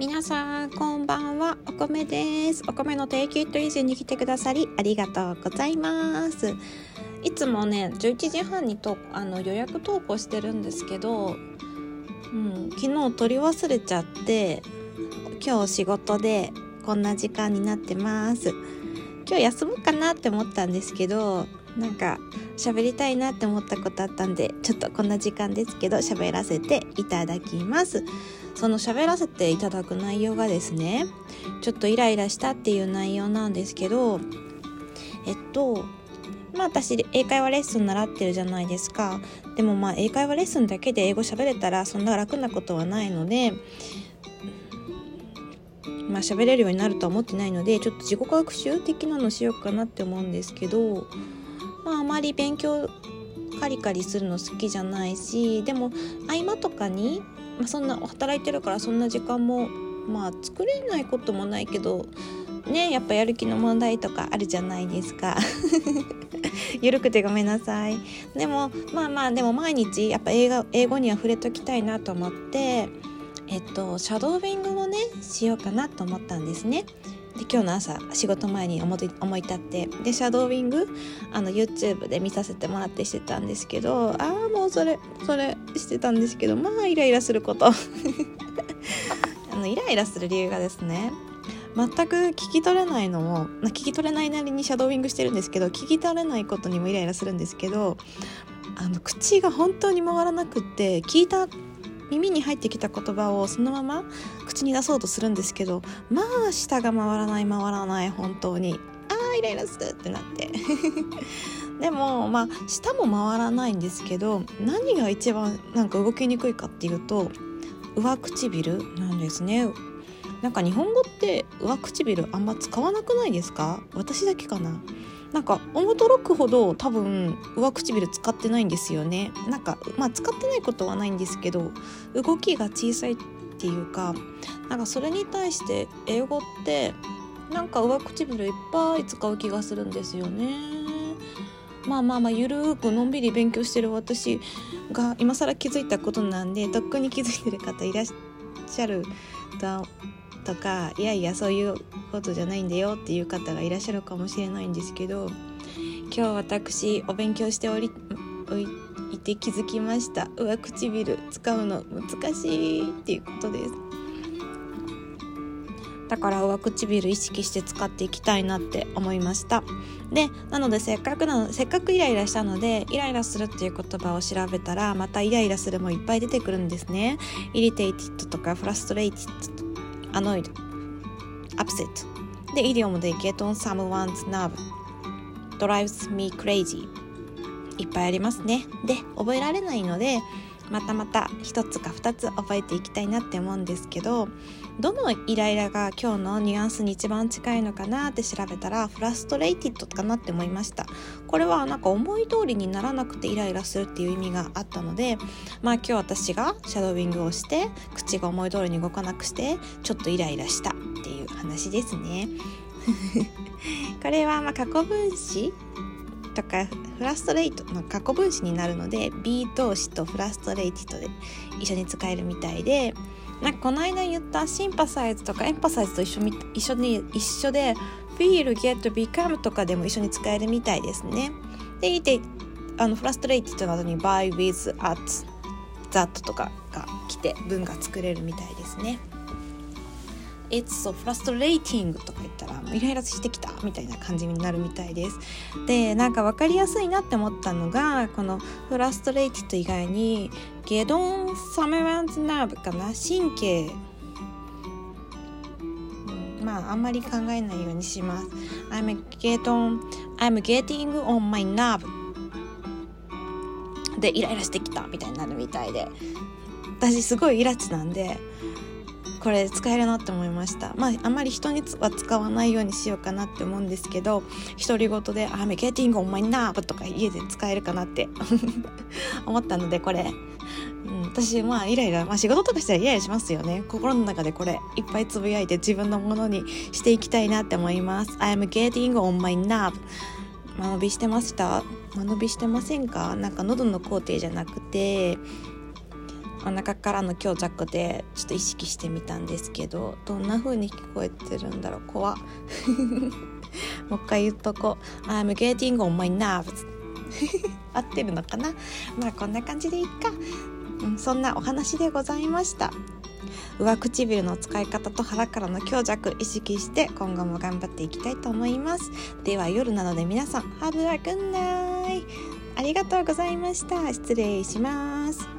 皆さんこんばんは。お米です。お米の定期と以前に来てくださりありがとうございます。いつもね11時半にとあの予約投稿してるんですけど、うん、昨日取り忘れちゃって今日仕事でこんな時間になってます。今日休むかなって思ったんですけどなんか喋りたいなって思ったことあったんでちょっとこんな時間ですけど喋らせていただきます。その喋らせていただく内容がですねちょっとイライラしたっていう内容なんですけどえっとまあ私英会話レッスン習ってるじゃないですか。でもまあ英会話レッスンだけで英語喋れたらそんな楽なことはないのでまあ喋れるようになるとは思ってないのでちょっと自己学習的なのしようかなって思うんですけどまああまり勉強カリカリするの好きじゃないしでも合間とかに、まあ、そんな働いてるからそんな時間もまあ作れないこともないけどねやっぱやる気の問題とかあるじゃないですか。ゆるくてごめんなさい。でもまあまあでも毎日やっぱ英語英語には触れときたいなと思ってえっとシャドービングをねしようかなと思ったんですね。で今日の朝仕事前に思い思い立ってでシャドーィングあの YouTube で見させてもらってしてたんですけどああもうそれそれしてたんですけどまあイライラすること。あのイライラする理由がですね全く聞き取れないのも聞き取れないなりにシャドーイングしてるんですけど聞き取れないことにもイライラするんですけどあの口が本当に回らなくって聞いた耳に入ってきた言葉をそのまま口に出そうとするんですけどまあ舌が回らない回らない本当に。あーイライラするってなって。でもまあ舌も回らないんですけど何が一番なんか動きにくいかっていうと上唇なんですね。なんか日本語って上唇あんま使わなくないですか？私だけかな。なんか驚くほど多分上唇使ってないんですよね。なんかまあ使ってないことはないんですけど動きが小さいっていうかなんかそれに対して英語ってなんか上唇いっぱい使う気がするんですよね。まあまあまあゆるーくのんびり勉強してる私が今更気づいたことなんでとっくに気づいてる方いらっしゃるととかいやいやそういうことじゃないんだよっていう方がいらっしゃるかもしれないんですけど今日私お勉強しておりおいて気づきました。上唇使うの難しいっていうことです。だから上唇意識して使っていきたいなって思いました。でなのでせっかくなのせっかくイライラしたのでイライラするっていう言葉を調べたらまたイライラするもいっぱい出てくるんですね。イリテイティッドとかフラストレイティッド annoyed, upset で、イディオムで get on someone's nerve drives me crazy いっぱいありますね。で、覚えられないので、またまた一つか二つ覚えていきたいなって思うんですけどどのイライラが今日のニュアンスに一番近いのかなって調べたらフラストレイティッドかなって思いました。これはなんか思い通りにならなくてイライラするっていう意味があったのでまあ今日私がシャドーィングをして口が思い通りに動かなくしてちょっとイライラしたっていう話ですね。これはま過去分詞とかフラストレイトの過去分詞になるので B 動詞とフラストレイティッドで一緒に使えるみたいでなんかこの間言ったシンパサイズとかエンパサイズと一緒一緒に一緒で feel, get, become とかでも一緒に使えるみたいですね。で、いてあのフラストレイティッドなどに by, with, at, that とかが来て文が作れるみたいですね。It's so frustrating とか言ったらイライラしてきたみたいな感じになるみたいです。でなんか分かりやすいなって思ったのがこのフラストレイティッド以外にゲドンサメランズナーブかな？神経。まああんまり考えないようにします。I'm getting, I'm getting on my nerve. でイライラしてきたみたいになるみたいで。私すごいイラチなんでこれ使えるなって思いました。まああんまり人には使わないようにしようかなって思うんですけど独り言で「I'm getting on my nerve」とか家で使えるかなって。思ったのでこれ、うん、私まあイライラ、まあ、仕事とかしたらイライラしますよね。心の中でこれいっぱいつぶやいて自分のものにしていきたいなって思います。I'm getting on my nerve 間延びしてました。間延びしてませんか？なんか喉の工程じゃなくてお腹からの強弱でちょっと意識してみたんですけどどんな風に聞こえてるんだろう怖 もう一回言っとこう。I'm getting on my nerves 合ってるのかな？まあこんな感じでいいか、うん、そんなお話でございました。上唇の使い方と腹からの強弱意識して今後も頑張っていきたいと思います。では夜なので皆さん Have a good night ありがとうございました。失礼します。